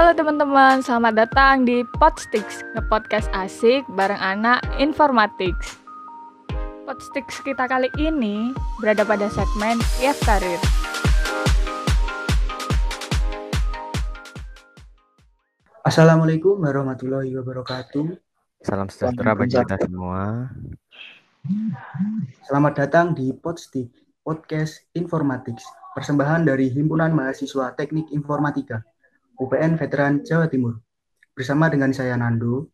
Halo teman-teman, selamat datang di Podstix, nge-podcast asik bareng anak Informatics. Podstix kita kali ini berada pada segmen IF Karir. Assalamualaikum warahmatullahi wabarakatuh. Salam sejahtera bagi kita semua. Selamat datang di Podstick, podcast Informatics, persembahan dari Himpunan Mahasiswa Teknik Informatika UPN Veteran Jawa Timur. Bersama dengan saya Nando.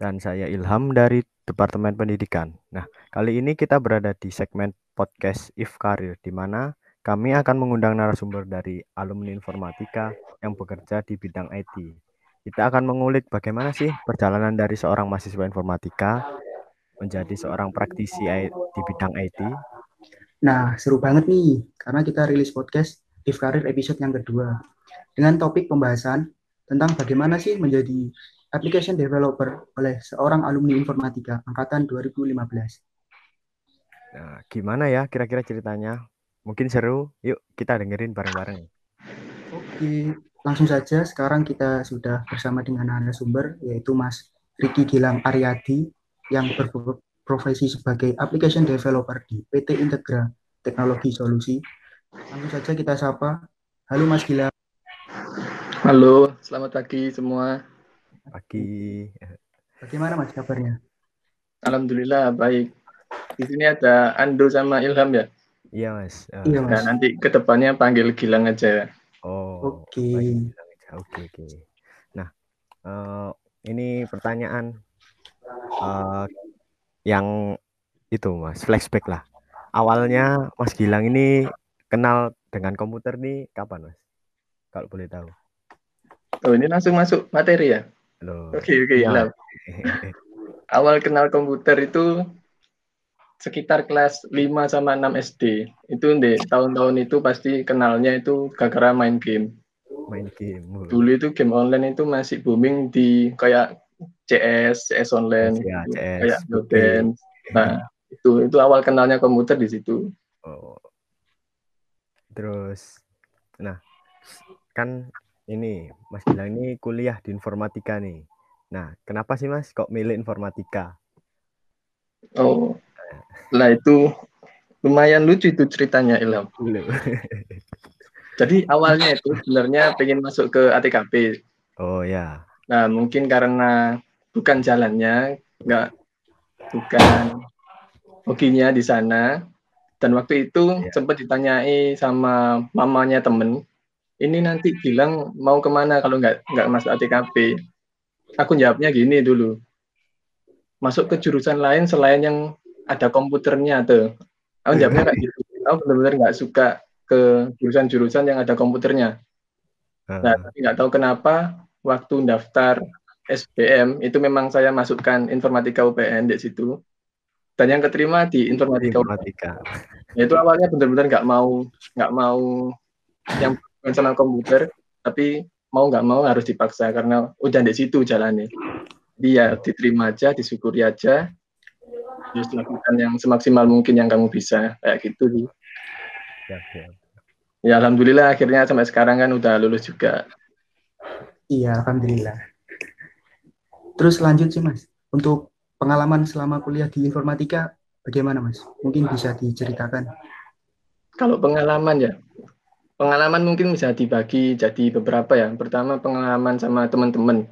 Dan saya Ilham dari Departemen Pendidikan. Nah, kali ini kita berada di segmen podcast If Career, di mana kami akan mengundang narasumber dari alumni informatika yang bekerja di bidang IT. Kita akan mengulik bagaimana sih perjalanan dari seorang mahasiswa informatika menjadi seorang praktisi di bidang IT. Nah, seru banget nih, karena kita rilis podcast If Career episode yang kedua dengan topik pembahasan tentang bagaimana sih menjadi application developer oleh seorang alumni informatika angkatan 2015. Nah, gimana ya kira-kira ceritanya? Mungkin seru. Yuk kita dengerin bareng-bareng. Oke, langsung saja sekarang kita sudah bersama dengan narasumber yaitu Mas Riki Gilang Aryadi yang berprofesi sebagai application developer di PT Integra Teknologi Solusi. Langsung saja kita sapa. Halo Mas Gilang. Halo, selamat pagi semua. Pagi. Bagaimana Mas kabarnya? Alhamdulillah baik. Di sini ada Ando sama Ilham ya? Iya Mas. Uh, iya Mas. Nah, nanti ke depannya panggil Gilang aja. Oh. Oke. Okay. Oke oke. Nah, uh, ini pertanyaan uh, yang itu Mas, flashback lah. Awalnya Mas Gilang ini kenal dengan komputer nih kapan Mas? Kalau boleh tahu. Oh ini langsung masuk materi ya? Oke oke okay, ya. Awal kenal komputer itu sekitar kelas 5 sama 6 SD. Itu di tahun-tahun itu pasti kenalnya itu gara-gara main game. Main game. Dulu itu game online itu masih booming di kayak CS, CS online, ya, gitu. CS, kayak Dance. Nah, itu itu awal kenalnya komputer di situ. Oh. Terus nah, kan ini Mas bilang ini kuliah di informatika nih. Nah, kenapa sih Mas kok milih informatika? Oh, lah itu lumayan lucu itu ceritanya Ilham. Jadi awalnya itu sebenarnya pengen masuk ke ATKP. Oh ya. Nah mungkin karena bukan jalannya, nggak bukan hokinya di sana. Dan waktu itu ya. sempat ditanyai sama mamanya temen, ini nanti bilang mau ke mana kalau nggak nggak masuk ATKP aku jawabnya gini dulu. Masuk ke jurusan lain selain yang ada komputernya tuh. Aku jawabnya kayak gitu. Aku benar-benar nggak suka ke jurusan-jurusan yang ada komputernya. Nah tapi nggak tahu kenapa waktu daftar SBM itu memang saya masukkan informatika UPN di situ. Dan yang keterima di informatika, informatika. Itu awalnya benar-benar nggak mau nggak mau yang bukan sama komputer tapi mau nggak mau harus dipaksa karena udah di situ jalannya. Dia diterima aja disyukuri aja. Terus lakukan yang semaksimal mungkin yang kamu bisa kayak gitu sih. Ya, ya. ya alhamdulillah akhirnya sampai sekarang kan udah lulus juga. Iya alhamdulillah. Terus lanjut sih mas. Untuk pengalaman selama kuliah di informatika bagaimana mas? Mungkin bisa diceritakan. Kalau pengalaman ya pengalaman mungkin bisa dibagi jadi beberapa ya. Pertama pengalaman sama teman-teman.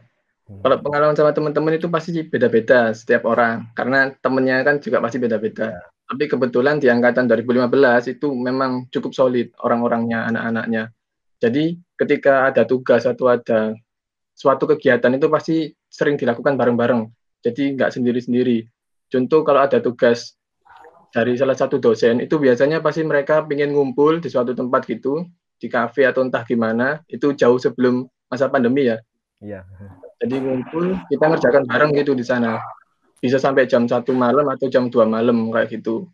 Hmm. Kalau pengalaman sama teman-teman itu pasti beda-beda setiap orang karena temennya kan juga pasti beda-beda. Ya. Tapi kebetulan di angkatan 2015 itu memang cukup solid orang-orangnya, anak-anaknya. Jadi ketika ada tugas atau ada suatu kegiatan itu pasti sering dilakukan bareng-bareng. Jadi nggak sendiri-sendiri. Contoh kalau ada tugas dari salah satu dosen itu biasanya pasti mereka ingin ngumpul di suatu tempat gitu di kafe atau entah gimana itu jauh sebelum masa pandemi ya. Iya. Jadi ngumpul kita ngerjakan bareng gitu di sana. Bisa sampai jam satu malam atau jam 2 malam kayak gitu.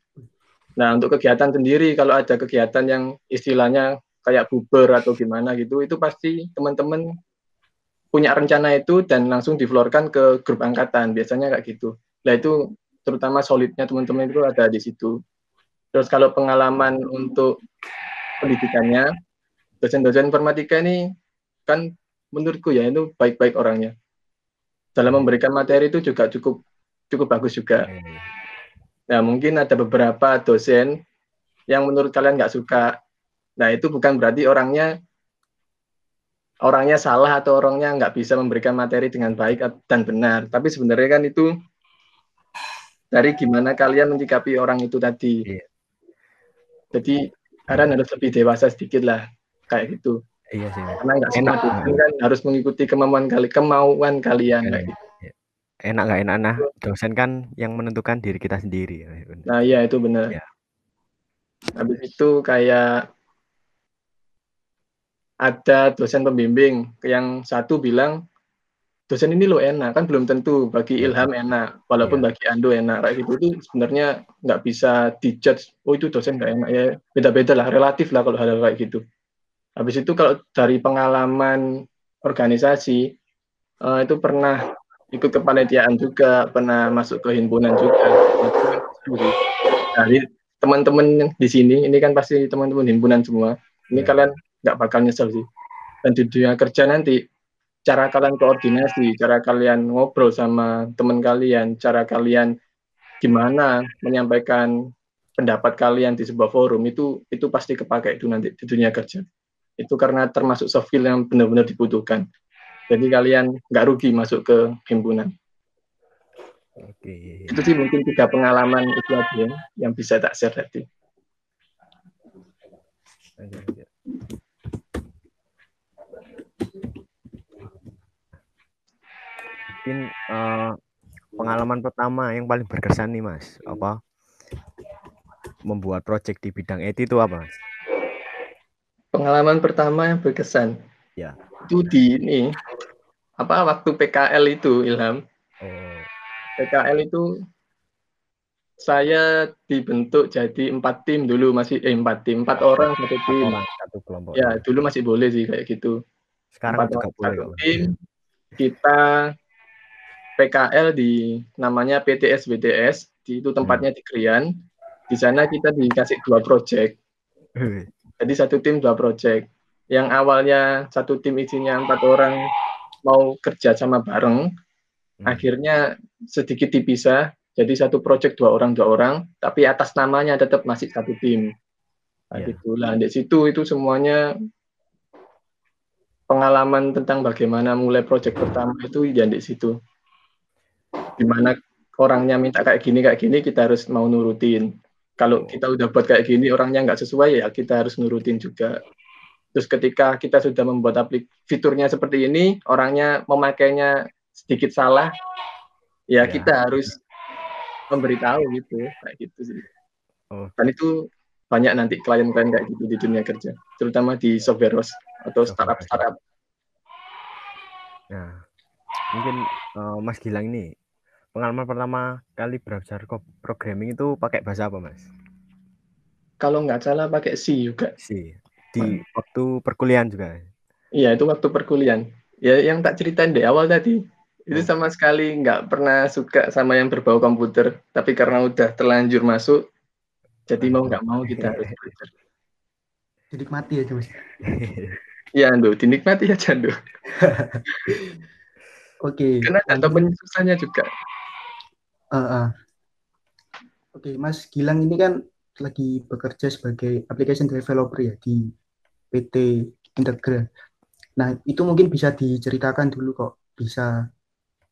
Nah untuk kegiatan sendiri kalau ada kegiatan yang istilahnya kayak buber atau gimana gitu itu pasti teman-teman punya rencana itu dan langsung diflorkan ke grup angkatan biasanya kayak gitu. Nah itu terutama solidnya teman-teman itu ada di situ. Terus kalau pengalaman untuk pendidikannya, dosen-dosen informatika ini kan menurutku ya itu baik-baik orangnya. Dalam memberikan materi itu juga cukup cukup bagus juga. Nah, mungkin ada beberapa dosen yang menurut kalian nggak suka. Nah, itu bukan berarti orangnya orangnya salah atau orangnya nggak bisa memberikan materi dengan baik dan benar. Tapi sebenarnya kan itu dari gimana kalian menyikapi orang itu tadi. Iya. Jadi kalian harus lebih dewasa sedikit lah kayak gitu. Iya sih. Karena nggak Enak. dosen kan harus mengikuti kemauan kali kemauan kalian Iya, kayak gitu. Enak nggak enak nah dosen kan yang menentukan diri kita sendiri. bener. Nah, iya itu benar. Ya. Habis itu kayak ada dosen pembimbing yang satu bilang dosen ini lo enak kan belum tentu bagi Iya. Ilham enak walaupun Iya. bagi Ando enak kayak gitu itu sebenarnya nggak bisa dijudge oh itu dosen nggak enak ya beda-beda lah relatif lah kalau hal kayak gitu habis itu kalau dari pengalaman organisasi eh, itu pernah ikut kepanitiaan juga pernah masuk ke himpunan juga dari teman-teman di sini ini kan pasti teman-teman himpunan semua ini Ya. kalian nggak bakal nyesel sih dan di dunia kerja nanti cara kalian koordinasi cara kalian ngobrol sama teman kalian cara kalian gimana menyampaikan pendapat kalian di sebuah forum itu itu pasti kepakai itu nanti di dunia kerja. Itu karena termasuk soft skill yang benar-benar dibutuhkan. Jadi kalian nggak rugi masuk ke himpunan. Oke. itu sih mungkin tiga pengalaman itu aja yang, yang bisa tak share tadi. Oke, oke. Mungkin eh, pengalaman pertama yang paling berkesan nih mas, apa? Membuat project di bidang IT itu apa mas? pengalaman pertama yang berkesan? Ya. itu di ini apa waktu PKL itu Ilham. Oh, PKL itu saya dibentuk jadi empat tim dulu masih eh empat tim empat orang satu tim. orang satu kelompok. ya dulu masih boleh sih kayak gitu. Sekarang empat juga orang boleh satu tim. Kita PKL di namanya PTS BTS di itu tempatnya di Krian di sana kita dikasih dua project Jadi satu tim dua project. Yang awalnya satu tim isinya empat orang mau kerja sama bareng, hmm, akhirnya sedikit dipisah. Jadi satu project dua orang dua orang, tapi atas namanya tetap masih satu tim. Nah, Iya. gitu lah. Di situ itu semuanya pengalaman tentang bagaimana mulai project pertama itu ya di situ. Di mana orangnya minta kayak gini kayak gini kita harus mau nurutin. Kalau kita udah buat kayak gini orangnya nggak sesuai ya kita harus nurutin juga. Terus ketika kita sudah membuat aplik fiturnya seperti ini, orangnya memakainya sedikit salah, ya, Ya. kita harus memberitahu gitu, kayak gitu sih. Oh. Dan itu banyak nanti klien-klien kayak gitu di dunia kerja, terutama di software house atau Software house. startup-startup. Nah, mungkin eh, Mas Gilang ini pengalaman pertama kali belajar kok programming itu pakai bahasa apa mas? Kalau nggak salah pakai C juga. Si di waktu perkuliahan juga. Iya, itu waktu perkuliahan. Ya, yang tak ceritain di awal tadi. Itu Oh. sama sekali nggak pernah suka sama yang berbau komputer. Tapi karena udah terlanjur masuk, jadi mau nggak mau kita harus belajar. Dinikmati aja mas. Iya, Ando, dinikmati aja, Ando. Oke. Karena ada temen susahnya juga. Ah, ah. Oke, Mas Gilang ini kan lagi bekerja sebagai application developer ya di PT Integra. Nah, itu mungkin bisa diceritakan dulu kok bisa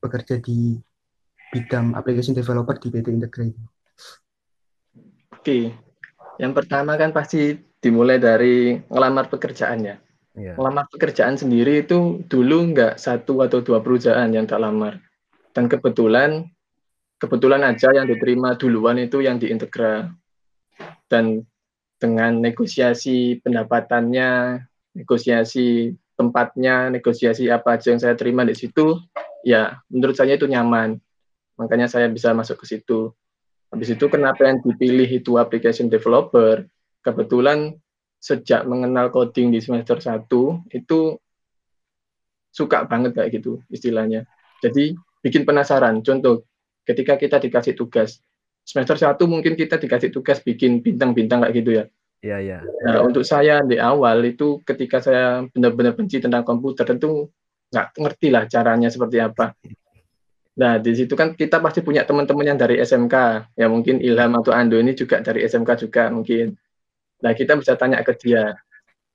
bekerja di bidang application developer di PT Integra itu. Oke. Yang pertama kan pasti dimulai dari ngelamar pekerjaannya. Iya. Ngelamar pekerjaan sendiri itu dulu nggak satu atau dua perusahaan yang tak lamar. Dan kebetulan, kebetulan aja yang diterima duluan itu yang di Integra. Dan dengan negosiasi pendapatannya, negosiasi tempatnya, negosiasi apa aja yang saya terima di situ, ya menurut saya itu nyaman. Makanya saya bisa masuk ke situ. Habis itu kenapa yang dipilih itu application developer? Kebetulan sejak mengenal coding di semester 1 itu suka banget kayak gitu istilahnya. Jadi bikin penasaran. Contoh, ketika kita dikasih tugas, semester 1 mungkin kita dikasih tugas bikin bintang-bintang kayak gitu ya. Iya, iya. Nah, untuk saya di awal itu ketika saya benar-benar benci tentang komputer, tentu nggak ngerti lah caranya seperti apa. Nah, di situ kan kita pasti punya teman-teman yang dari SMK, ya mungkin Ilham atau Ando ini juga dari SMK juga mungkin. Nah, kita bisa tanya ke dia.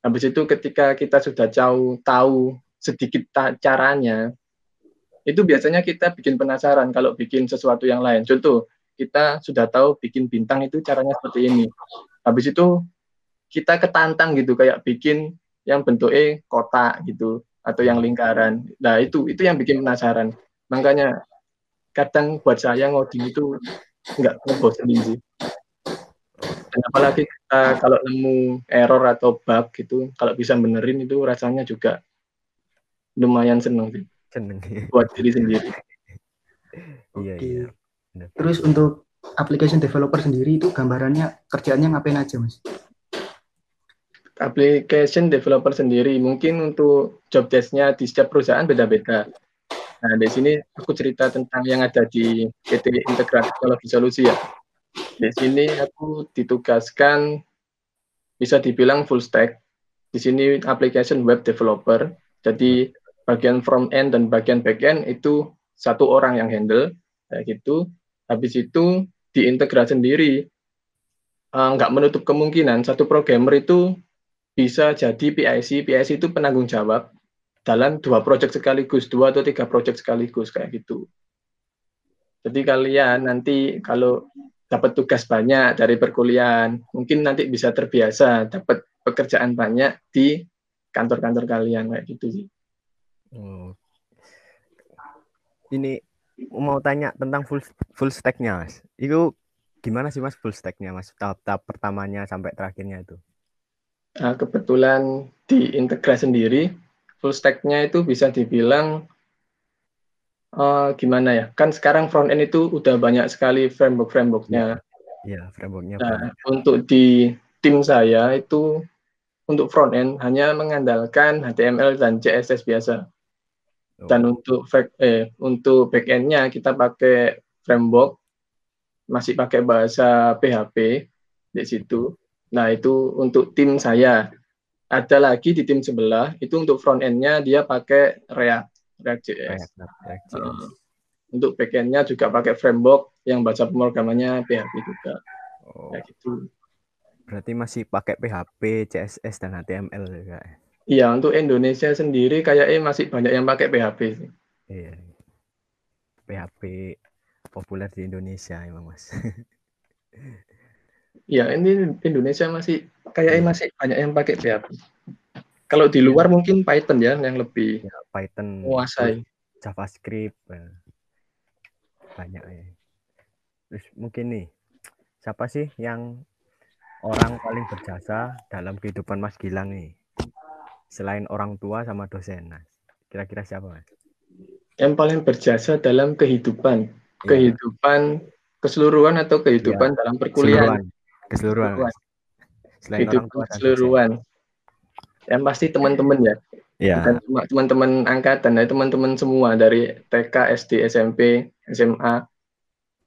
Habis itu ketika kita sudah jauh tahu sedikit caranya, itu biasanya kita bikin penasaran kalau bikin sesuatu yang lain. Contoh, kita sudah tahu bikin bintang itu caranya seperti ini. Habis itu kita ketantang gitu kayak bikin yang bentuknya kotak gitu atau yang lingkaran. Nah, itu itu yang bikin penasaran. Makanya kadang buat saya ngoding itu nggak ngebosenin sih. Dan apalagi kita kalau nemu error atau bug gitu, kalau bisa benerin itu rasanya juga lumayan seneng sih seneng buat diri sendiri. Iya, Oke. iya. Terus untuk application developer sendiri itu gambarannya kerjaannya ngapain aja mas? Application developer sendiri mungkin untuk job desk-nya di setiap perusahaan beda-beda. Nah, di sini aku cerita tentang yang ada di PT Integrasi Teknologi Solusi ya. Di sini aku ditugaskan bisa dibilang full stack. Di sini application web developer. Jadi bagian front end dan bagian back end itu satu orang yang handle kayak gitu. Habis itu diintegrasi sendiri. Eh, nggak menutup kemungkinan satu programmer itu bisa jadi PIC. PIC itu penanggung jawab dalam dua project sekaligus, dua atau tiga project sekaligus kayak gitu. Jadi kalian nanti kalau dapat tugas banyak dari perkuliahan, mungkin nanti bisa terbiasa dapat pekerjaan banyak di kantor-kantor kalian kayak gitu sih. Oh. Ini mau tanya tentang full full stack-nya, Mas. Itu gimana sih Mas full stack-nya, Mas? Tahap-tahap pertamanya sampai terakhirnya itu. Nah, kebetulan di Integra sendiri, full stack-nya itu bisa dibilang uh, gimana ya? Kan sekarang front end itu udah banyak sekali framework-frameworknya. Iya, frameworknya. Nah, untuk di tim saya itu untuk front end hanya mengandalkan HTML dan CSS biasa. Oh. Dan untuk eh untuk back end-nya kita pakai framework masih pakai bahasa PHP di situ. Nah, itu untuk tim saya. Ada lagi di tim sebelah, itu untuk front end-nya dia pakai React, React.js. React, React Uh, untuk back end-nya juga pakai framework yang bahasa pemrogramannya PHP juga. Oh, Kayak gitu. berarti masih pakai PHP, CSS dan HTML juga. ya? Iya, untuk Indonesia sendiri kayaknya masih banyak yang pakai PHP sih. Iya. PHP populer di Indonesia emang, Mas. Iya, ini Indonesia masih kayaknya Iya. masih banyak yang pakai PHP. Kalau di luar mungkin Python ya yang lebih Ya, Python, menguasai. JavaScript. ya. Banyak ya. Terus mungkin nih, siapa sih yang orang paling berjasa dalam kehidupan Mas Gilang nih? Selain orang tua sama dosen, Mas. Kira-kira siapa, Mas? Yang paling berjasa dalam kehidupan, Iya, kehidupan keseluruhan atau kehidupan dalam perkuliahan, keseluruhan. Keseluruhan, Keseluruhan. Mas. Selain orang tua kehidupan dan dosen. keseluruhan. Yang pasti teman-teman ya, Iya, bukan cuma teman-teman angkatan, ya teman-teman semua dari TK, SD, SMP, SMA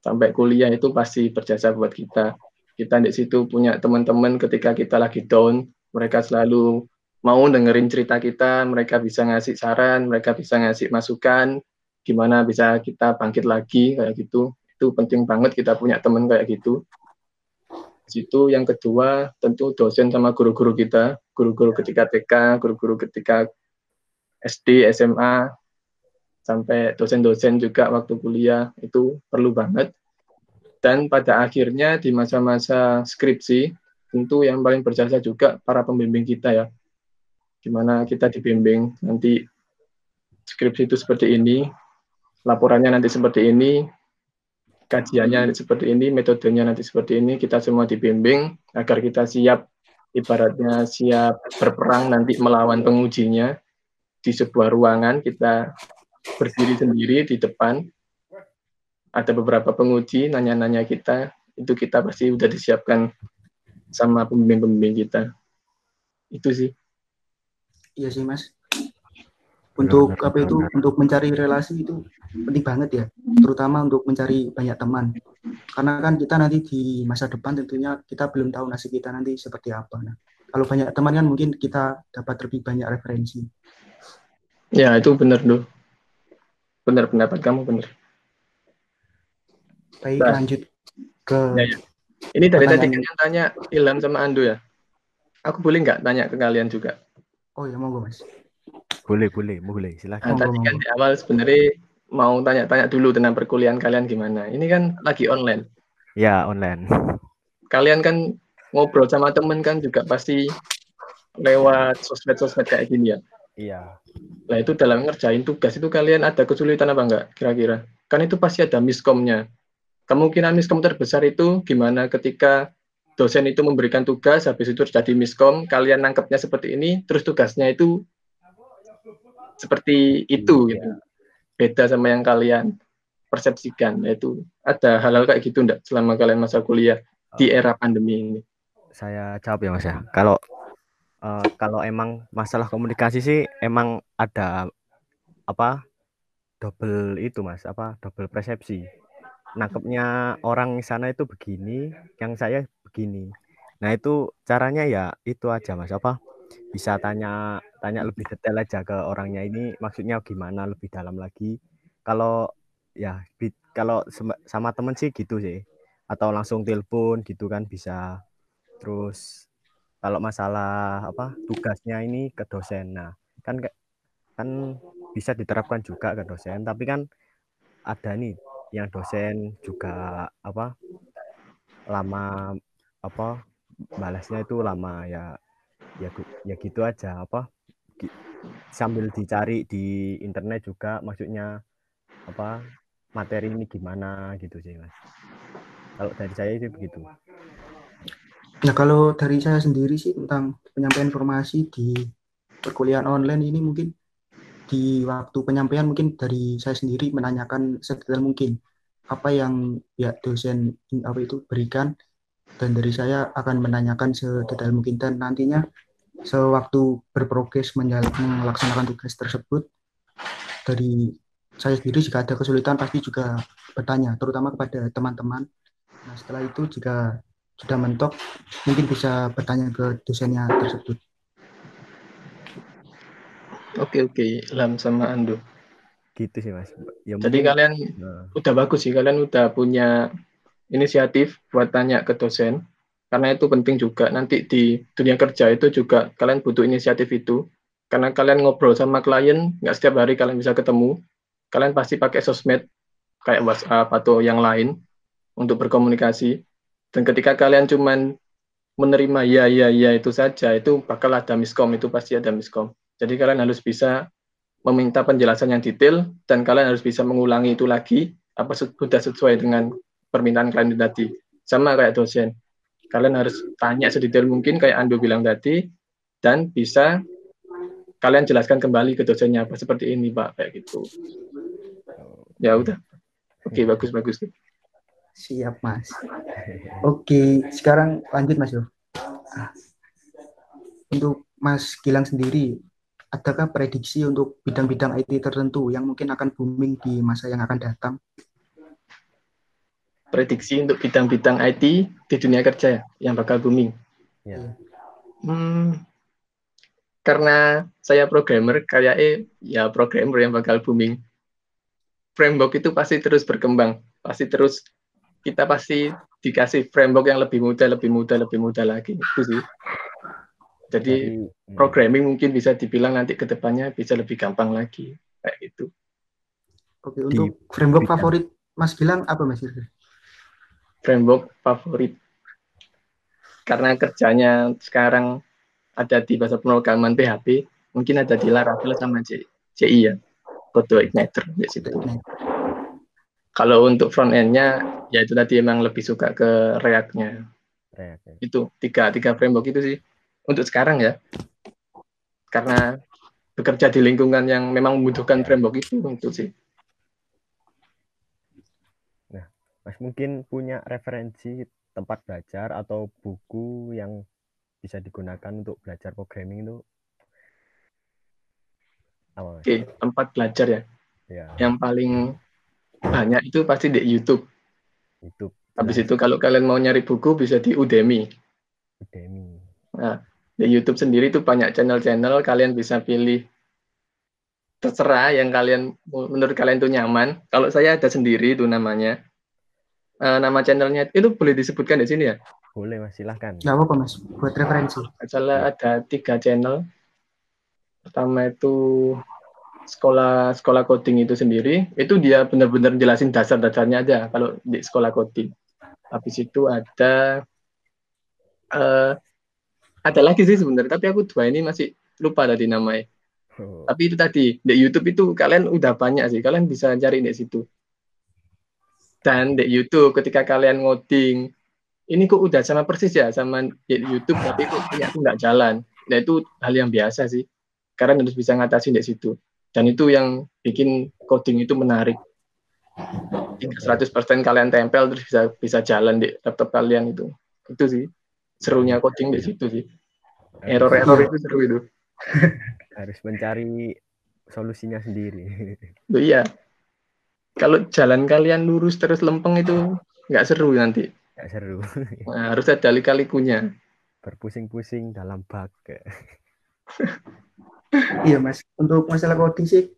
sampai kuliah itu pasti berjasa buat kita. Kita di situ punya teman-teman ketika kita lagi down, mereka selalu mau dengerin cerita kita, mereka bisa ngasih saran, mereka bisa ngasih masukan, gimana bisa kita bangkit lagi kayak gitu. Itu penting banget kita punya teman kayak gitu. Di situ yang kedua tentu dosen sama guru-guru kita, guru-guru ketika TK, guru-guru ketika SD, SMA, sampai dosen-dosen juga waktu kuliah itu perlu banget. Dan pada akhirnya di masa-masa skripsi, tentu yang paling berjasa juga para pembimbing kita ya. Gimana kita dibimbing nanti skripsi itu seperti ini, laporannya nanti seperti ini, kajiannya nanti seperti ini, metodenya nanti seperti ini, kita semua dibimbing agar kita siap, ibaratnya siap berperang nanti melawan pengujinya di sebuah ruangan, kita berdiri sendiri di depan, ada beberapa penguji nanya-nanya kita, itu kita pasti udah disiapkan sama pembimbing-pembimbing kita. Itu sih. Iya sih mas. Untuk Benar-benar. apa itu untuk mencari relasi itu penting banget ya, terutama untuk mencari banyak teman. Karena kan kita nanti di masa depan tentunya kita belum tahu nasib kita nanti seperti apa. Nah, kalau banyak teman kan mungkin kita dapat lebih banyak referensi. Ya, itu benar, Duh. Benar pendapat kamu benar. Baik, Nah. lanjut ke Ya, ya. Ini dari tadi kan yang tanya Ilham sama Ando ya. Aku boleh nggak tanya ke kalian juga? Oh ya monggo Mas. Boleh, boleh, boleh. Nah, Silakan. Monggo, tadi kan di awal sebenarnya mau tanya-tanya dulu tentang perkuliahan kalian gimana. Ini kan lagi online. Ya, online. Kalian kan ngobrol sama temen kan juga pasti lewat sosmed-sosmed kayak gini ya. Iya. Nah itu dalam ngerjain tugas itu kalian ada kesulitan apa enggak kira-kira? Kan itu pasti ada miskomnya. Kemungkinan miskom terbesar itu gimana ketika dosen itu memberikan tugas, habis itu terjadi miskom, kalian nangkepnya seperti ini, terus tugasnya itu seperti itu Iya. gitu. Beda sama yang kalian persepsikan. Itu ada hal-hal kayak gitu enggak selama kalian masa kuliah di era pandemi ini? Saya jawab ya Mas ya. Kalau eh, kalau emang masalah komunikasi sih emang ada apa double itu Mas, apa double persepsi. Nangkepnya orang di sana itu begini, yang saya begini. Nah, itu caranya ya itu aja Mas, apa bisa tanya tanya lebih detail aja ke orangnya ini maksudnya gimana lebih dalam lagi. Kalau ya kalau sama, temen sih gitu sih. Atau langsung telepon gitu kan bisa. Terus kalau masalah apa tugasnya ini ke dosen. Nah, kan kan bisa diterapkan juga ke dosen, tapi kan ada nih yang dosen juga apa lama apa balasnya itu lama ya ya ya gitu aja apa sambil dicari di internet juga maksudnya apa materi ini gimana gitu sih mas. Kalau dari saya itu begitu. Nah, kalau dari saya sendiri sih tentang penyampaian informasi di perkuliahan online ini mungkin di waktu penyampaian mungkin dari saya sendiri menanyakan sedetail mungkin apa yang ya dosen apa itu berikan dan dari saya akan menanyakan sedetail mungkin dan nantinya sewaktu berprogres melaksanakan tugas tersebut dari saya sendiri jika ada kesulitan pasti juga bertanya terutama kepada teman-teman. Nah, setelah itu jika sudah mentok mungkin bisa bertanya ke dosennya tersebut. Oke oke, Ilham sama Ando. gitu sih mas ya Jadi mungkin- kalian nah, udah bagus sih kalian udah punya inisiatif buat tanya ke dosen karena itu penting juga. Nanti di dunia kerja itu juga kalian butuh inisiatif itu. Karena kalian ngobrol sama klien nggak setiap hari kalian bisa ketemu. Kalian pasti pakai sosmed kayak WhatsApp atau yang lain untuk berkomunikasi. Dan ketika kalian cuman menerima ya ya ya itu saja itu bakal ada miskom itu pasti ada miskom. Jadi kalian harus bisa meminta penjelasan yang detail dan kalian harus bisa mengulangi itu lagi apa su- sudah sesuai dengan permintaan klien tadi. Sama kayak dosen. Kalian harus tanya sedetail mungkin kayak Ando bilang tadi dan bisa kalian jelaskan kembali ke dosennya apa seperti ini, Pak, kayak gitu. Ya udah. Oke, bagus bagus. Siap, Mas. Oke, sekarang lanjut Mas Yo. Ah. Untuk Mas Gilang sendiri, adakah prediksi untuk bidang-bidang IT tertentu yang mungkin akan booming di masa yang akan datang? Prediksi untuk bidang-bidang IT di dunia kerja ya, yang bakal booming. ya. Hmm, karena saya programmer, kayaknya ya programmer yang bakal booming. Framework itu pasti terus berkembang, pasti terus kita pasti dikasih framework yang lebih mudah, lebih mudah, lebih mudah lagi. Itu sih. Jadi hmm, programming mungkin bisa dibilang nanti ke depannya bisa lebih gampang lagi kayak gitu. Oke, Di untuk framework favorit Mas Gilang apa Mas? Framework favorit karena kerjanya sekarang ada di bahasa pemrograman PHP, mungkin ada di Laravel sama CI ya, Code Igniter di situ. Kalau untuk front end-nya, ya itu tadi emang lebih suka ke React-nya. React, ya. Itu tiga tiga framework itu sih untuk sekarang ya. Karena bekerja di lingkungan yang memang membutuhkan framework itu itu sih. Mas mungkin punya referensi tempat belajar atau buku yang bisa digunakan untuk belajar programming itu apa? Oke, tempat belajar ya. Ya, Yang paling banyak itu pasti di YouTube. YouTube. Habis itu kalau kalian mau nyari buku bisa di Udemy. Udemy. Nah, di YouTube sendiri itu banyak channel-channel, kalian bisa pilih terserah yang kalian menurut kalian itu nyaman. Kalau saya ada sendiri itu namanya. Uh, nama channelnya itu boleh disebutkan di sini ya? Boleh mas, silahkan. Nggak apa-apa mas, buat referensi. Salah ada tiga channel. Pertama itu sekolah sekolah coding itu sendiri, itu dia benar-benar jelasin dasar-dasarnya aja kalau di sekolah coding. Habis itu ada uh, ada lagi sih sebenarnya, tapi aku dua ini masih lupa tadi namanya. Oh. Tapi itu tadi di YouTube itu kalian udah banyak sih, kalian bisa cari di situ. Dan di YouTube ketika kalian ngoding, ini kok udah sama persis ya sama di YouTube, tapi kok punya aku nggak jalan. Nah itu hal yang biasa sih. Karena harus bisa ngatasin di situ. Dan itu yang bikin coding itu menarik. 100% kalian tempel terus bisa bisa jalan di laptop kalian itu. Itu sih serunya coding di situ sih. Error-error itu seru itu. harus mencari solusinya sendiri. Iya. Kalau jalan kalian lurus terus lempeng itu nggak seru nanti. Nggak seru. Nah, harus ada kali-kalikunya. Berpusing-pusing dalam bak. iya mas, untuk masalah coding sih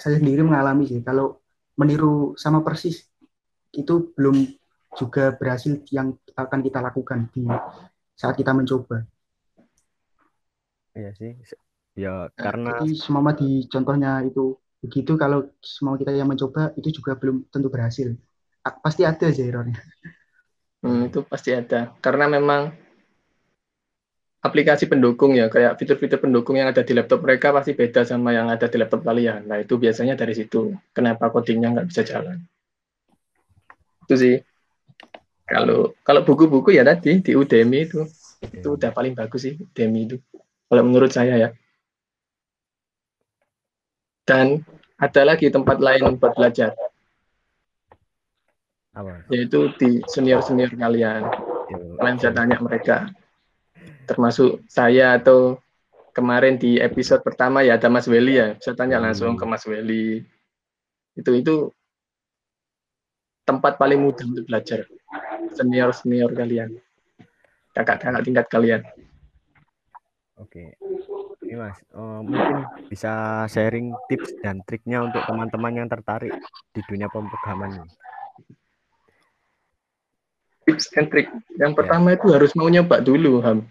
saya sendiri mengalami sih. Kalau meniru sama persis itu belum juga berhasil yang akan kita lakukan di saat kita mencoba. Iya sih, Ya, nah, karena Jadi semua di contohnya itu begitu kalau semua kita yang mencoba itu juga belum tentu berhasil. Pasti ada aja errornya. Hmm, itu pasti ada. Karena memang aplikasi pendukung ya, kayak fitur-fitur pendukung yang ada di laptop mereka pasti beda sama yang ada di laptop kalian. Nah, itu biasanya dari situ. Kenapa codingnya nggak bisa jalan. Itu sih. Kalau kalau buku-buku ya tadi di Udemy itu, itu udah paling bagus sih Udemy itu. Kalau menurut saya ya. Dan ada lagi tempat lain buat belajar. Apa? Yaitu di senior-senior kalian. Kalian bisa tanya mereka. Termasuk saya atau kemarin di episode pertama ya ada Mas Weli ya. Bisa tanya langsung ke Mas Weli. Itu itu tempat paling mudah untuk belajar. Senior-senior kalian. Kakak-kakak tingkat kalian. Oke. Ini Mas, uh, mungkin bisa sharing tips dan triknya untuk teman-teman yang tertarik di dunia pemrograman ini. Tips and trik. Yang ya. pertama itu harus mau nyoba dulu, Ham.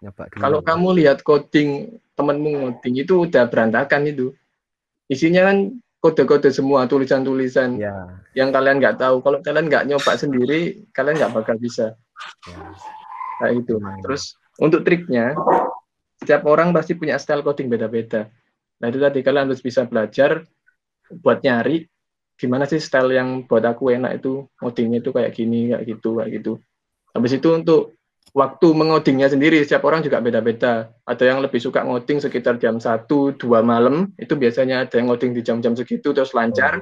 Nyoba dulu. Kalau kamu lihat coding temanmu ngoding itu udah berantakan itu. Isinya kan kode-kode semua, tulisan-tulisan ya. yang kalian nggak tahu. Kalau kalian nggak nyoba sendiri, kalian nggak bakal bisa. Ya. Nah itu. Terus untuk triknya, setiap orang pasti punya style coding beda-beda. Nah itu tadi kalian harus bisa belajar buat nyari gimana sih style yang buat aku enak itu ngodingnya itu kayak gini, kayak gitu, kayak gitu. Habis itu untuk waktu mengodingnya sendiri setiap orang juga beda-beda. Ada yang lebih suka ngoding sekitar jam 1 2 malam, itu biasanya ada yang ngoding di jam-jam segitu terus lancar.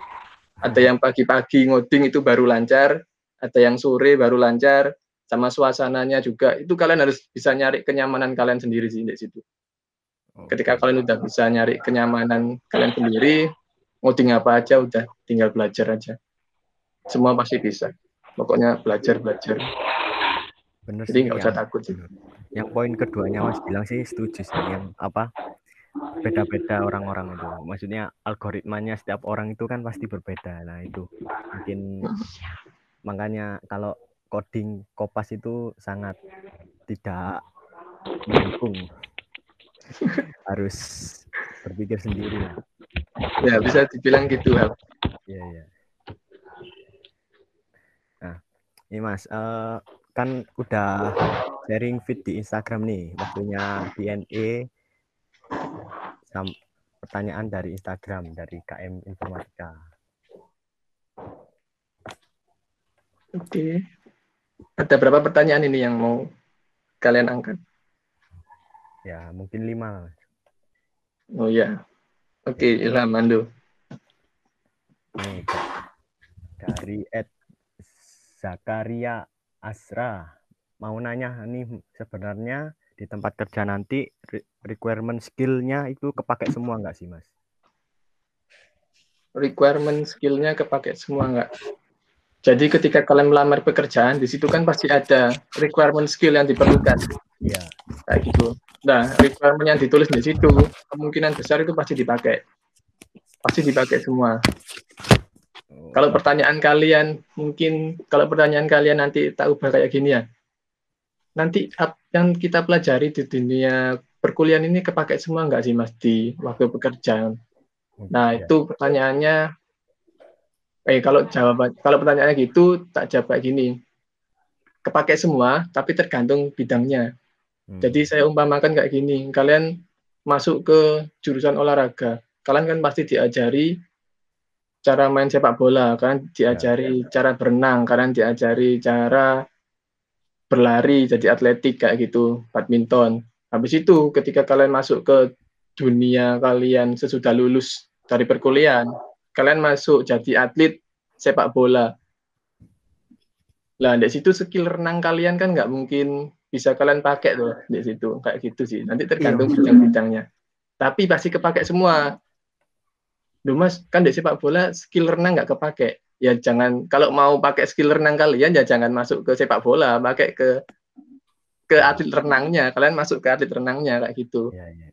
Ada yang pagi-pagi ngoding itu baru lancar, ada yang sore baru lancar, sama suasananya juga itu kalian harus bisa nyari kenyamanan kalian sendiri sih di situ. Ketika kalian udah bisa nyari kenyamanan kalian sendiri, ngoding apa aja udah tinggal belajar aja. Semua pasti bisa. Pokoknya belajar belajar. Bener Jadi nggak usah takut sih. Yang poin keduanya Mas bilang sih setuju sih yang apa beda-beda orang-orang itu. Maksudnya algoritmanya setiap orang itu kan pasti berbeda. Nah itu mungkin makanya kalau coding kopas itu sangat tidak mendukung harus berpikir sendiri ya bisa dibilang gitu ya ya nah ini mas uh, kan udah sharing feed di Instagram nih waktunya DNA sam pertanyaan dari Instagram dari KM Informatika. Oke. okay. Ada berapa pertanyaan ini yang mau kalian angkat? Ya, mungkin lima. Oh ya. Oke, okay, Ilham Mando. dari Ed Zakaria Asra mau nanya nih sebenarnya di tempat kerja nanti requirement skillnya itu kepake semua nggak sih mas? Requirement skillnya kepake semua nggak? Jadi ketika kalian melamar pekerjaan, di situ kan pasti ada requirement skill yang diperlukan. Iya. Kayak gitu. Nah, requirement yang ditulis di situ, kemungkinan besar itu pasti dipakai. pasti dipakai semua. Oh, Kalau pertanyaan kalian, mungkin kalau pertanyaan kalian nanti tak ubah kayak gini ya. Nanti yang kita pelajari di dunia perkuliahan ini kepakai semua nggak sih Mas di waktu pekerjaan? Nah, ya. itu pertanyaannya eh kalau jawaban kalau pertanyaannya gitu tak jawab kayak gini. Kepakai semua, tapi tergantung bidangnya. Hmm. Jadi saya umpamakan kayak gini, kalian masuk ke jurusan olahraga, kalian kan pasti diajari cara main sepak bola, kalian diajari cara berenang, kalian diajari cara berlari, jadi atletik kayak gitu, badminton. Habis itu ketika kalian masuk ke dunia kalian sesudah lulus dari perkuliahan, kalian masuk jadi atlet sepak bola. Lah, di situ skill renang kalian kan nggak mungkin bisa kalian pakai tuh di situ kayak gitu sih. Nanti tergantung Iya. bidang-bidangnya. Tapi pasti kepakai semua. Duh mas, kan di sepak bola skill renang nggak kepake. Ya jangan kalau mau pakai skill renang kalian ya jangan masuk ke sepak bola, pakai ke ke atlet renangnya. Kalian masuk ke atlet renangnya kayak gitu. Ya, ya.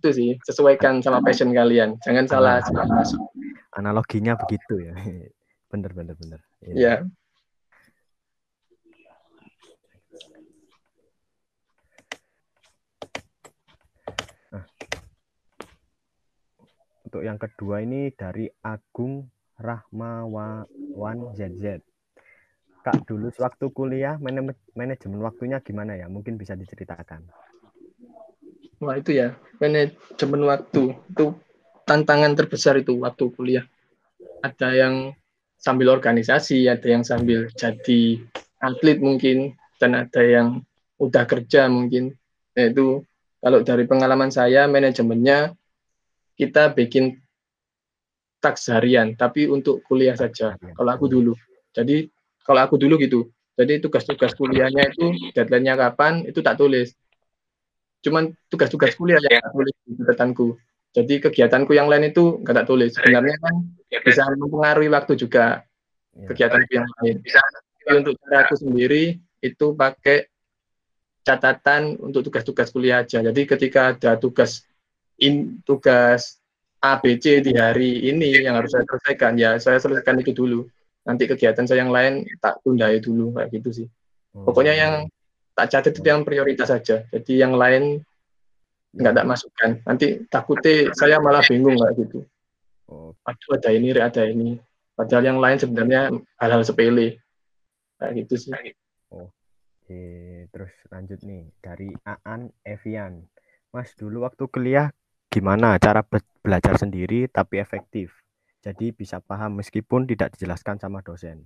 Itu sih sesuaikan sama passion kalian. Jangan salah salah masuk. Analoginya begitu ya. Bener, bener, bener. Iya. Ya. Untuk yang kedua ini dari Agung Rahmawan ZZ. Kak, dulu waktu kuliah manajemen waktunya gimana ya? Mungkin bisa diceritakan. Wah itu ya manajemen waktu itu tantangan terbesar itu waktu kuliah. Ada yang sambil organisasi, ada yang sambil jadi atlet mungkin, dan ada yang udah kerja mungkin. Itu kalau dari pengalaman saya manajemennya kita bikin taks harian, tapi untuk kuliah saja. Kalau aku dulu, jadi kalau aku dulu gitu, jadi tugas-tugas kuliahnya itu deadline-nya kapan itu tak tulis cuman tugas-tugas kuliah yang tak tulis di catatanku. Jadi kegiatanku yang lain itu nggak tak tulis. Sebenarnya kan bisa mempengaruhi waktu juga Ya. kegiatanku yang lain. Tapi untuk cara aku sendiri itu pakai catatan untuk tugas-tugas kuliah aja. Jadi ketika ada tugas in tugas A, B, C di hari ini yang harus saya selesaikan, ya saya selesaikan itu dulu. Nanti kegiatan saya yang lain tak tundai dulu kayak gitu sih. Oh, Pokoknya yang tak catat itu yang prioritas saja. Jadi yang lain nggak tak masukkan. Nanti takutnya saya malah bingung kayak gitu. Oh, Aduh ada ini, ada ini. Padahal yang lain sebenarnya hal-hal sepele. Kayak gitu sih. Oke, terus lanjut nih dari Aan Evian. Mas, dulu waktu kuliah gimana cara be- belajar sendiri tapi efektif? Jadi bisa paham meskipun tidak dijelaskan sama dosen.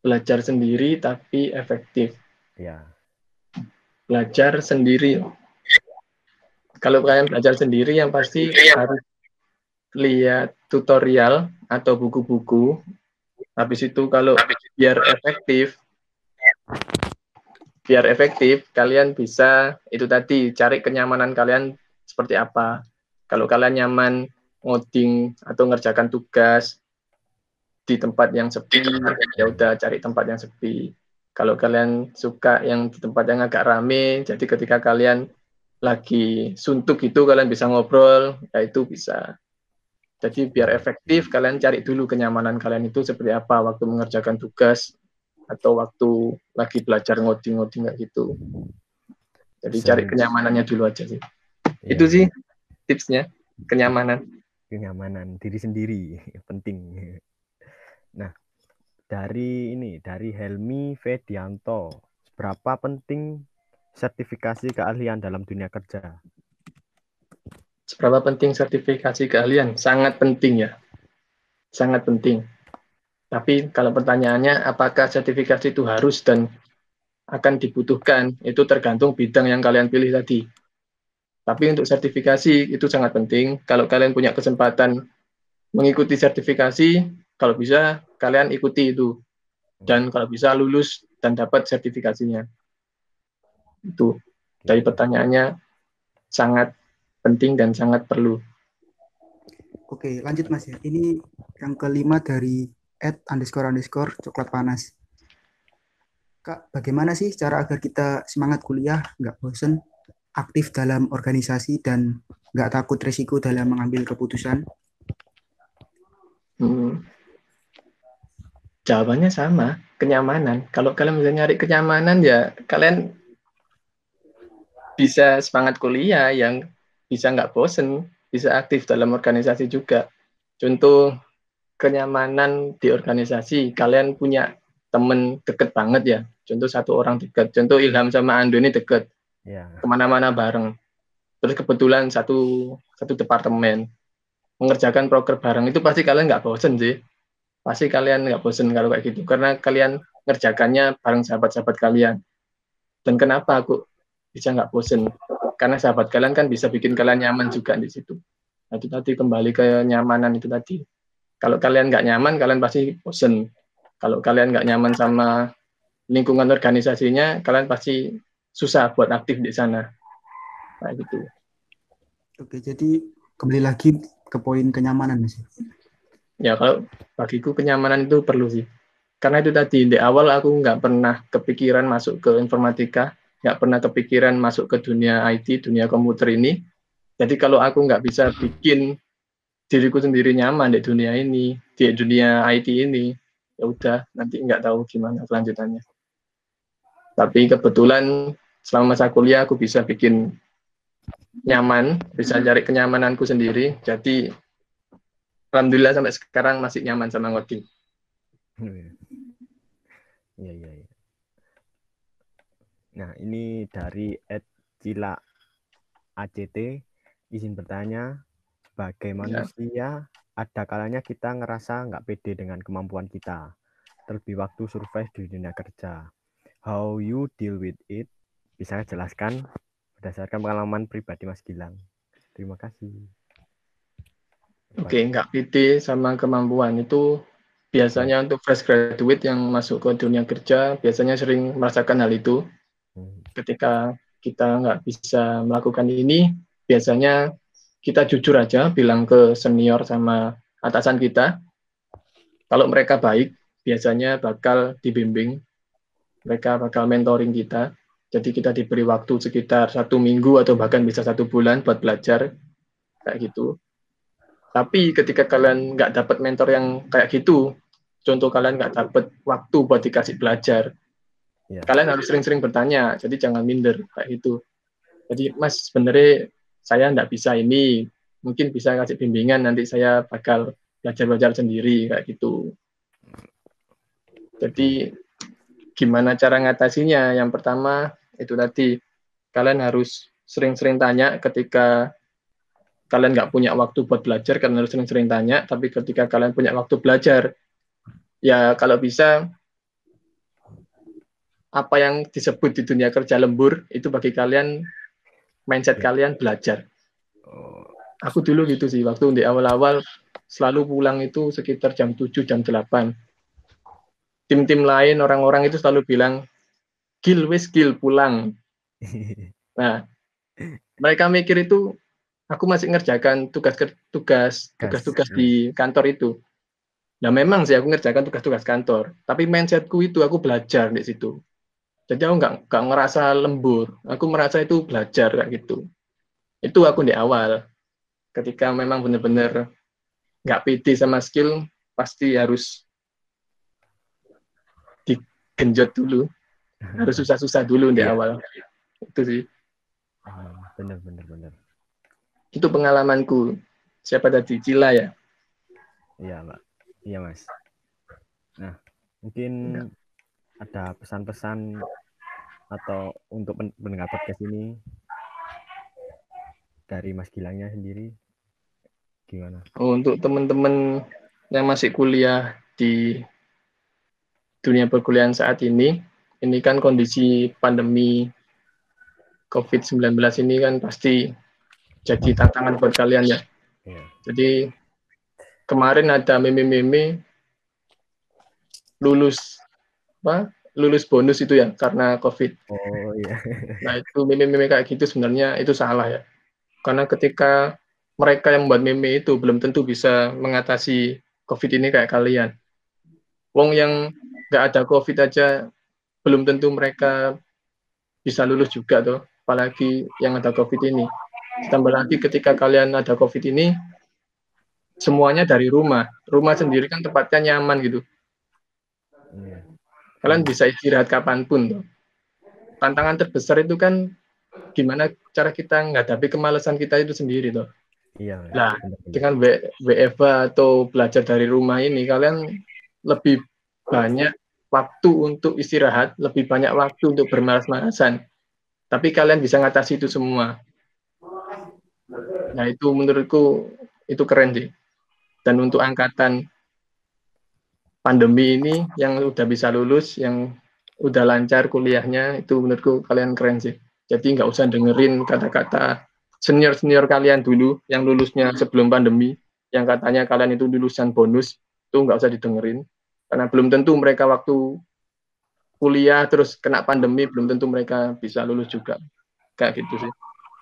Belajar sendiri tapi efektif. Ya, Belajar sendiri. Kalau kalian belajar sendiri yang pasti harus lihat tutorial atau buku-buku. Habis itu kalau biar efektif, biar efektif, kalian bisa itu tadi cari kenyamanan kalian seperti apa. Kalau kalian nyaman ngoding atau ngerjakan tugas di tempat yang sepi, ya udah cari tempat yang sepi. Kalau kalian suka yang di tempat yang agak rame, jadi ketika kalian lagi suntuk itu kalian bisa ngobrol, ya itu bisa. Jadi biar efektif, kalian cari dulu kenyamanan kalian itu seperti apa waktu mengerjakan tugas atau waktu lagi belajar ngoding-ngoding kayak gitu. Jadi Bisa. cari kenyamanannya dulu aja sih. ya, Itu sih tipsnya, kenyamanan. kenyamanan diri sendiri penting. Nah, dari ini dari Helmi Vedianto, seberapa penting sertifikasi keahlian dalam dunia kerja? Seberapa penting sertifikasi keahlian? Sangat penting ya. Sangat penting. Tapi kalau pertanyaannya apakah sertifikasi itu harus dan akan dibutuhkan, itu tergantung bidang yang kalian pilih tadi. Tapi untuk sertifikasi itu sangat penting. Kalau kalian punya kesempatan mengikuti sertifikasi, kalau bisa kalian ikuti itu. Dan kalau bisa lulus dan dapat sertifikasinya. Itu dari pertanyaannya sangat penting dan sangat perlu. Oke, lanjut Mas ya. Ini yang kelima dari at underscore underscore coklat panas. Kak, bagaimana sih cara agar kita semangat kuliah, nggak bosen? aktif dalam organisasi dan nggak takut resiko dalam mengambil keputusan? Hmm. Jawabannya sama, kenyamanan. Kalau kalian bisa nyari kenyamanan ya kalian bisa semangat kuliah yang bisa nggak bosen, bisa aktif dalam organisasi juga. Contoh kenyamanan di organisasi, kalian punya temen deket banget ya. Contoh satu orang deket. Contoh Ilham sama Ando ini deket. Ya. Ke mana-mana bareng. Terus kebetulan satu satu departemen mengerjakan proker bareng itu pasti kalian nggak bosen sih pasti kalian nggak bosen kalau kayak gitu karena kalian ngerjakannya bareng sahabat-sahabat kalian dan kenapa aku bisa nggak bosen? Karena sahabat kalian kan bisa bikin kalian nyaman juga di situ. Nah, itu tadi kembali ke nyamanan itu tadi. Kalau kalian nggak nyaman kalian pasti bosen. Kalau kalian nggak nyaman sama lingkungan organisasinya kalian pasti susah buat aktif di sana. Kayak gitu. Oke jadi kembali lagi ke poin kenyamanan sih ya kalau bagiku kenyamanan itu perlu sih. Karena itu tadi di awal aku nggak pernah kepikiran masuk ke informatika nggak pernah kepikiran masuk ke dunia IT dunia komputer ini. Jadi kalau aku nggak bisa bikin diriku sendiri nyaman di dunia ini di dunia IT ini ya udah nanti nggak tahu gimana kelanjutannya. Tapi kebetulan selama masa kuliah aku bisa bikin nyaman bisa cari kenyamananku sendiri. Jadi alhamdulillah sampai sekarang masih nyaman sama ngoding. Iya iya iya. Nah, ini dari Ed Cila ACT izin bertanya sebagai ya. manusia ya. ada kalanya kita ngerasa nggak pede dengan kemampuan kita? Terlebih waktu survive di dunia kerja. How you deal with it? Bisa jelaskan berdasarkan pengalaman pribadi Mas Gilang. Terima kasih. Oke, okay, nggak PD sama kemampuan itu. Biasanya untuk fresh graduate yang masuk ke dunia kerja biasanya sering merasakan hal itu. Ketika kita nggak bisa melakukan ini, biasanya kita jujur aja bilang ke senior sama atasan kita. Kalau mereka baik, biasanya bakal dibimbing, mereka bakal mentoring kita. Jadi kita diberi waktu sekitar satu minggu atau bahkan bisa satu bulan buat belajar kayak gitu tapi ketika kalian nggak dapat mentor yang kayak gitu, contoh kalian nggak dapat waktu buat dikasih belajar, ya. kalian harus sering-sering bertanya. Jadi jangan minder kayak gitu. Jadi Mas sebenarnya saya nggak bisa ini, mungkin bisa kasih bimbingan nanti saya bakal belajar-belajar sendiri kayak gitu. Jadi gimana cara ngatasinya? Yang pertama itu tadi kalian harus sering-sering tanya ketika kalian nggak punya waktu buat belajar karena harus sering-sering tanya, tapi ketika kalian punya waktu belajar, ya kalau bisa apa yang disebut di dunia kerja lembur itu bagi kalian mindset kalian belajar. Oh. Aku dulu gitu sih waktu di awal-awal selalu pulang itu sekitar jam 7 jam 8. Tim-tim lain orang-orang itu selalu bilang gil wis gil pulang. Nah, mereka mikir itu aku masih ngerjakan tugas tugas tugas-tugas di kantor itu. Nah memang sih aku ngerjakan tugas-tugas kantor, tapi mindsetku itu aku belajar di situ. Jadi aku nggak nggak ngerasa lembur, aku merasa itu belajar kayak gitu. Itu aku di awal. Ketika memang benar-benar nggak pede sama skill, pasti harus digenjot dulu, harus susah-susah dulu di iya. awal. Itu sih. Benar, benar, benar. Itu pengalamanku. Siapa tadi? Cila ya? Iya, Pak. Iya, Mas. Nah, mungkin ya. Ada pesan-pesan atau untuk mendengar podcast ini dari Mas Gilangnya sendiri gimana? Oh, untuk teman-teman yang masih kuliah di dunia perkuliahan saat ini, ini kan kondisi pandemi COVID-19 ini kan pasti jadi tantangan buat kalian ya. Yeah. Jadi kemarin ada meme-meme lulus apa lulus bonus itu ya karena covid. Oh iya. Nah itu meme-meme kayak gitu sebenarnya itu salah ya. Karena ketika mereka yang membuat meme itu belum tentu bisa mengatasi covid ini kayak kalian. Wong yang nggak ada covid aja belum tentu mereka bisa lulus juga tuh. apalagi yang ada COVID ini. Ditambah lagi ketika kalian ada COVID ini, semuanya dari rumah. Rumah sendiri kan tempatnya nyaman gitu. Kalian bisa istirahat kapan pun. Tuh. Tantangan terbesar itu kan gimana cara kita menghadapi kemalasan kita itu sendiri tuh. Iya. Lah, benar-benar. Dengan WFH atau belajar dari rumah ini, kalian lebih banyak waktu untuk istirahat, lebih banyak waktu untuk bermalas-malasan. Tapi kalian bisa ngatasi itu semua. Nah, itu menurutku itu keren sih. Dan untuk angkatan pandemi ini yang udah bisa lulus, yang udah lancar kuliahnya, itu menurutku kalian keren sih. Jadi nggak usah dengerin kata-kata senior-senior kalian dulu yang lulusnya sebelum pandemi, yang katanya kalian itu lulusan bonus, itu nggak usah didengerin. Karena belum tentu mereka waktu kuliah terus kena pandemi, belum tentu mereka bisa lulus juga. Kayak gitu sih.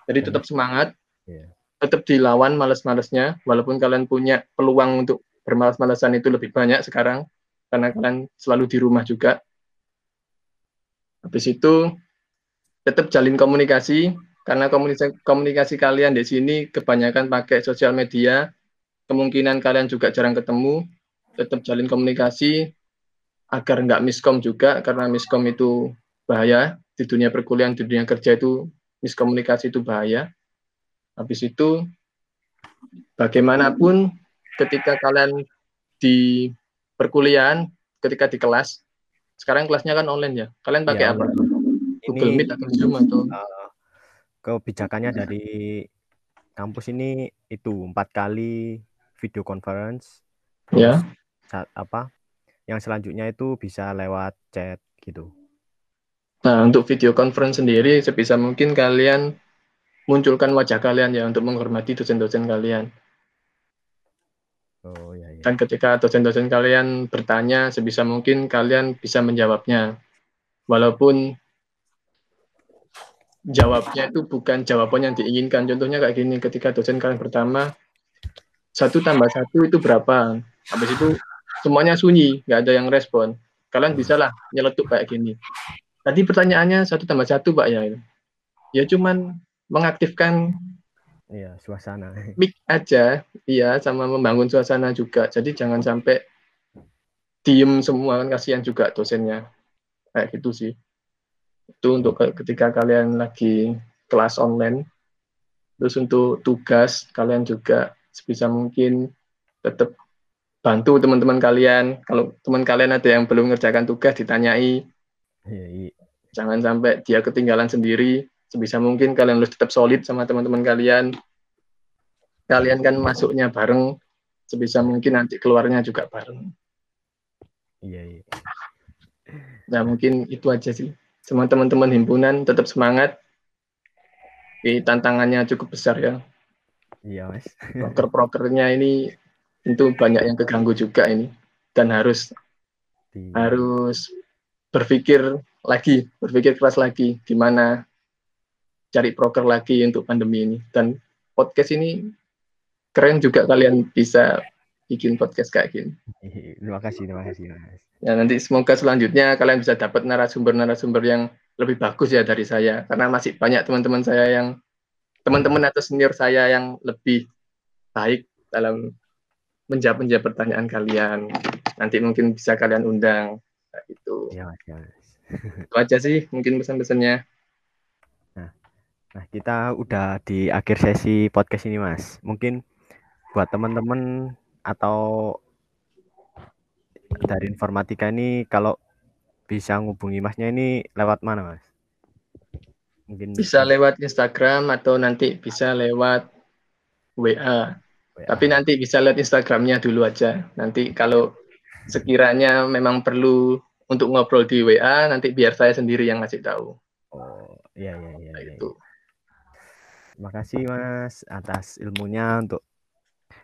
Jadi tetap semangat, Iya. tetap dilawan males-malesnya, walaupun kalian punya peluang untuk bermalas-malasan itu lebih banyak sekarang, karena kalian selalu di rumah juga. Habis itu, tetap jalin komunikasi, karena komunikasi, komunikasi kalian di sini kebanyakan pakai sosial media, kemungkinan kalian juga jarang ketemu, tetap jalin komunikasi, agar nggak miskom juga, karena miskom itu bahaya, di dunia perkuliahan, di dunia kerja itu, miskomunikasi itu bahaya. Habis itu, bagaimanapun ketika kalian di perkuliahan, ketika di kelas, sekarang kelasnya kan online ya, kalian pakai Iya, apa? Ini Google Meet atau Zoom atau? eh, kebijakannya dari kampus ini itu empat kali video conference. Ya? saat apa? Yang selanjutnya itu bisa lewat chat gitu. Nah, untuk video conference sendiri, sebisa mungkin kalian munculkan wajah kalian ya untuk menghormati dosen-dosen kalian. Oh ya ya Dan ketika dosen-dosen kalian bertanya, sebisa mungkin kalian bisa menjawabnya. Walaupun jawabnya itu bukan jawaban yang diinginkan. Contohnya kayak gini, ketika dosen kalian pertama, satu tambah satu itu berapa? Habis itu semuanya sunyi, nggak ada yang respon. Kalian bisa lah nyeletuk kayak gini. Tadi pertanyaannya satu tambah satu, Pak ya. Ya cuman mengaktifkan iya suasana mic aja, iya, sama membangun suasana juga. Jadi jangan sampai diem semua kan kasihan juga dosennya. Kayak gitu sih. Itu untuk ke- ketika kalian lagi kelas online. Terus untuk tugas kalian juga sebisa mungkin tetap bantu teman-teman kalian. Kalau teman kalian ada yang belum mengerjakan tugas ditanyai, Iya, iya. jangan sampai dia ketinggalan sendiri. Sebisa mungkin kalian harus tetap solid sama teman-teman kalian. Kalian kan masuknya bareng, sebisa mungkin nanti keluarnya juga bareng. iya iya Nah mungkin itu aja sih. Sama teman-teman himpunan tetap semangat. Ini tantangannya cukup besar ya. iya mas Proker-prokernya ini tentu banyak yang keganggu juga ini. Dan harus Di- harus berpikir lagi, berpikir keras lagi gimana cari proker lagi untuk pandemi ini. Dan podcast ini keren juga kalian bisa bikin podcast kayak gini. terima kasih terima kasih mas Ya nanti semoga selanjutnya kalian bisa dapat narasumber-narasumber yang lebih bagus ya dari saya karena masih banyak teman-teman saya yang teman-teman atau senior saya yang lebih baik dalam menjawab menjawab pertanyaan kalian. Nanti mungkin bisa kalian undang mas iya, mas Itu aja sih mungkin pesan-pesannya. Nah, kita udah di akhir sesi podcast ini, Mas. Mungkin buat teman-teman atau dari informatika ini kalau bisa ngubungi Masnya ini lewat mana, Mas? Mungkin Bisa lewat Instagram atau nanti bisa lewat WA. WA. Tapi nanti bisa lihat Instagramnya dulu aja. Nanti kalau sekiranya memang perlu untuk ngobrol di WA, nanti biar saya sendiri yang ngasih tahu. Oh, iya iya iya. Nah, iya. itu. Terima kasih, Mas, atas ilmunya untuk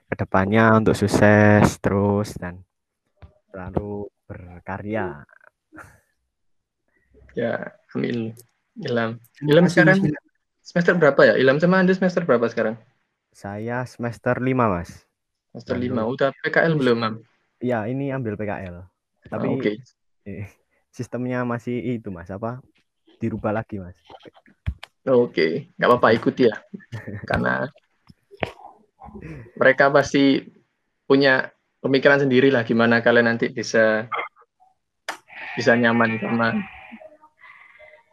ke depannya untuk sukses terus dan selalu berkarya. Ya, amin. Ilham. Terima Ilham sekarang Mas semester berapa ya? Ilham sama Anda semester berapa sekarang? Saya semester 5, Mas. Semester Lalu. 5. Udah PKL belum, Mam? Iya, ini ambil PKL. Tapi Ah, Oke. eh, sistemnya masih itu, Mas, apa? Dirubah lagi, Mas. Oke, nggak apa-apa ikut ya. Karena mereka pasti punya pemikiran sendiri lah gimana kalian nanti bisa bisa nyaman sama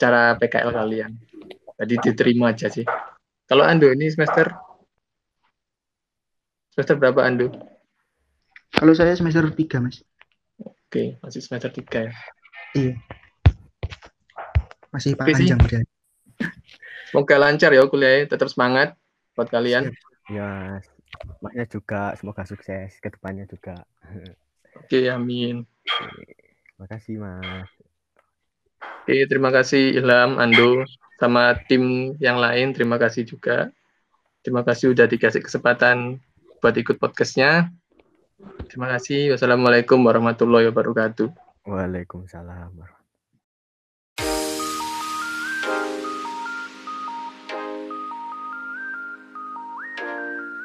cara PKL kalian. Jadi diterima aja sih. Kalau Ando ini semester semester berapa Ando? Kalau saya semester 3, Mas. Oke, masih semester 3 ya. Iya. Masih panjang berarti. Semoga lancar ya kuliahnya, tetap semangat buat kalian. Ya, maknya juga semoga sukses ke depannya juga. Oke, amin. Terima kasih, Mas. Oke, terima kasih Ilham, Ando, sama tim yang lain. Terima kasih juga. Terima kasih udah dikasih kesempatan buat ikut podcastnya. Terima kasih. Wassalamualaikum warahmatullahi wabarakatuh. Waalaikumsalam.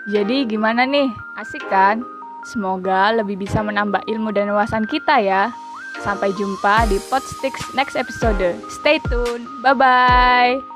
Jadi gimana nih? Asik kan? Semoga lebih bisa menambah ilmu dan wawasan kita ya. Sampai jumpa di Podsticks next episode. Stay tune. Bye-bye.